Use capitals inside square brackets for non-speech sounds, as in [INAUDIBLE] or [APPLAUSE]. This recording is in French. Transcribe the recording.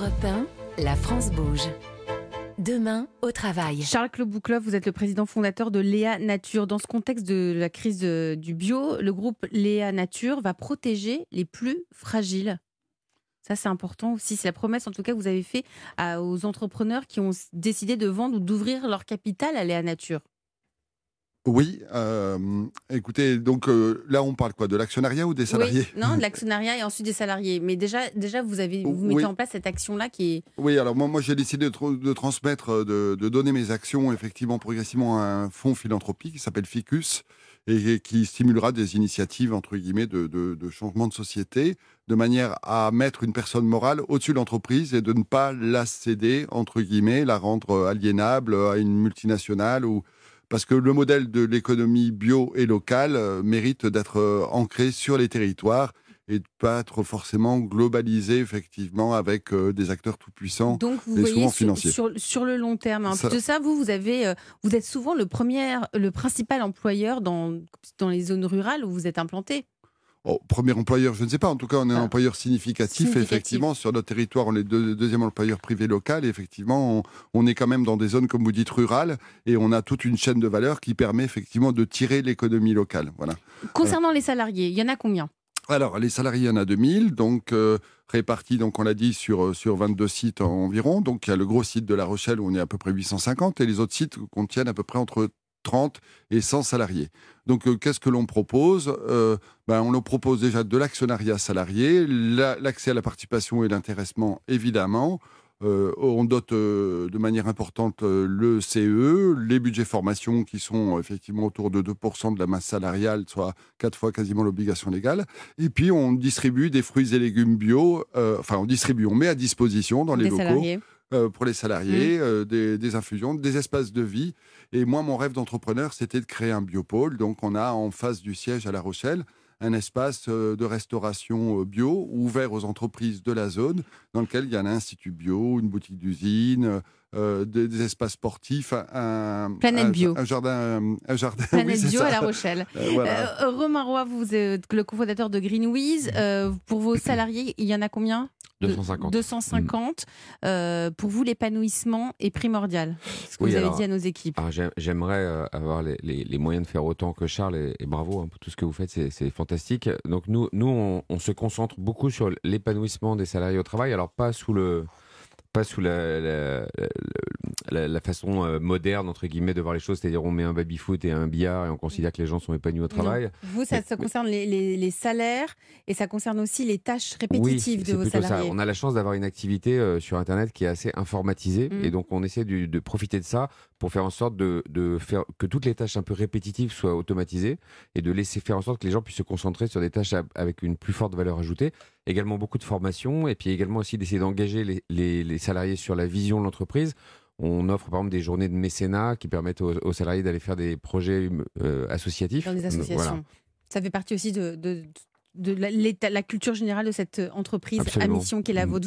Europe 1, la France bouge. Demain, au travail. Charles Clobouclov, vous êtes le président fondateur de Léa Nature. Dans ce contexte de la crise de- du bio, le groupe Léa Nature va protéger les plus fragiles. Ça, c'est important aussi. C'est la promesse, en tout cas, que vous avez fait à- aux entrepreneurs qui ont décidé de vendre ou d'ouvrir leur capital à Léa Nature. Oui, euh, écoutez, donc euh, là on parle quoi De l'actionnariat ou des salariés? Oui, non, de l'actionnariat et ensuite des salariés. Mais déjà, déjà vous, avez, vous Oui. mettez en place cette action-là qui est. Oui, alors moi, moi j'ai décidé de, tr- de transmettre, euh, de, de donner mes actions effectivement progressivement à un fonds philanthropique qui s'appelle Ficus et, et qui stimulera des initiatives entre guillemets de, de- changement de société de manière à mettre une personne morale au-dessus de l'entreprise et de ne pas la céder entre guillemets, la rendre aliénable à une multinationale ou parce que le modèle de l'économie bio et locale euh, mérite d'être euh, ancré sur les territoires et de pas être forcément globalisé effectivement avec euh, des acteurs tout puissants. Donc, vous et voyez souvent sur, financiers. sur, sur le long terme. En Ça- plus de ça, vous, vous, avez, euh, vous êtes souvent le, premier, le principal employeur dans, dans les zones rurales où vous êtes implanté. Oh, premier employeur, je ne sais pas. En tout cas, on est un Ah. employeur significatif. Significatif. Effectivement, sur notre territoire, on est le deuxième employeur privé local. Et effectivement, on, on est quand même dans des zones, comme vous dites, rurales. Et on a toute une chaîne de valeur qui permet effectivement de tirer l'économie locale. Voilà. Concernant les salariés, il y en a combien? Alors, les salariés, il y en a 2000, donc euh, répartis, donc on l'a dit, sur, euh, sur 22 sites environ. Donc, il y a le gros site de La Rochelle où on est à peu près 850 et les autres sites contiennent à peu près entre 30 et 100 salariés. Donc, euh, qu'est-ce que l'on propose? Euh, ben, On leur propose déjà de l'actionnariat salarié, la- l'accès à la participation et l'intéressement, évidemment. Euh, on dote de manière importante le CE, les budgets formation qui sont effectivement autour de 2% de la masse salariale, soit quatre fois quasiment l'obligation légale. Et puis on distribue des fruits et légumes bio, enfin on distribue, on met à disposition dans les des locaux salariés pour les salariés, euh, des, des infusions, des espaces de vie. Et moi, mon rêve d'entrepreneur, c'était de créer un biopôle. Donc, on a en face du siège à La Rochelle un espace euh, de restauration euh, bio ouvert aux entreprises de la zone, dans lequel il y a un institut bio, une boutique d'usine, euh, des, des espaces sportifs, un, Planète un- bio. un jardin, un jardin. [LAUGHS] Planète Bio ça. à La Rochelle. [LAUGHS] Euh, voilà. Euh, Romain Roy, vous êtes le cofondateur de Greenwiz. Euh, pour vos [CLEARS THROAT] salariés, il y en a combien? De- 250. 250. Euh, pour vous, l'épanouissement est primordial. Ce que Oui, vous avez dit à nos équipes. J'ai- J'aimerais euh, avoir les, les- les moyens de faire autant que Charles et, et bravo hein, pour tout ce que vous faites, c'est- c'est fantastique. Donc nous, nous on, on se concentre beaucoup sur l'épanouissement des salariés au travail, alors pas sous le pas sous la, la, la- la façon euh, moderne entre guillemets de voir les choses, c'est-à-dire on met un baby foot et un billard et on considère que les gens sont épanouis au travail. Non. Vous, ça, Mais- ça mais- concerne les, les- les salaires et ça concerne aussi les tâches répétitives de vos salariés. ça. On a la chance d'avoir une activité euh, sur Internet qui est assez informatisée Mm. et donc on essaie de profiter de ça pour faire en sorte de, de faire que toutes les tâches un peu répétitives soient automatisées et de laisser faire en sorte que les gens puissent se concentrer sur des tâches avec une plus forte valeur ajoutée. Également beaucoup de formation et puis également aussi d'essayer d'engager les, les- les salariés sur la vision de l'entreprise. On offre par exemple des journées de mécénat qui permettent aux, aux salariés d'aller faire des projets euh, associatifs. dans des associations. Voilà. Ça fait partie aussi de, de, de la, culture générale de cette entreprise à mission qui est la Mm. vôtre.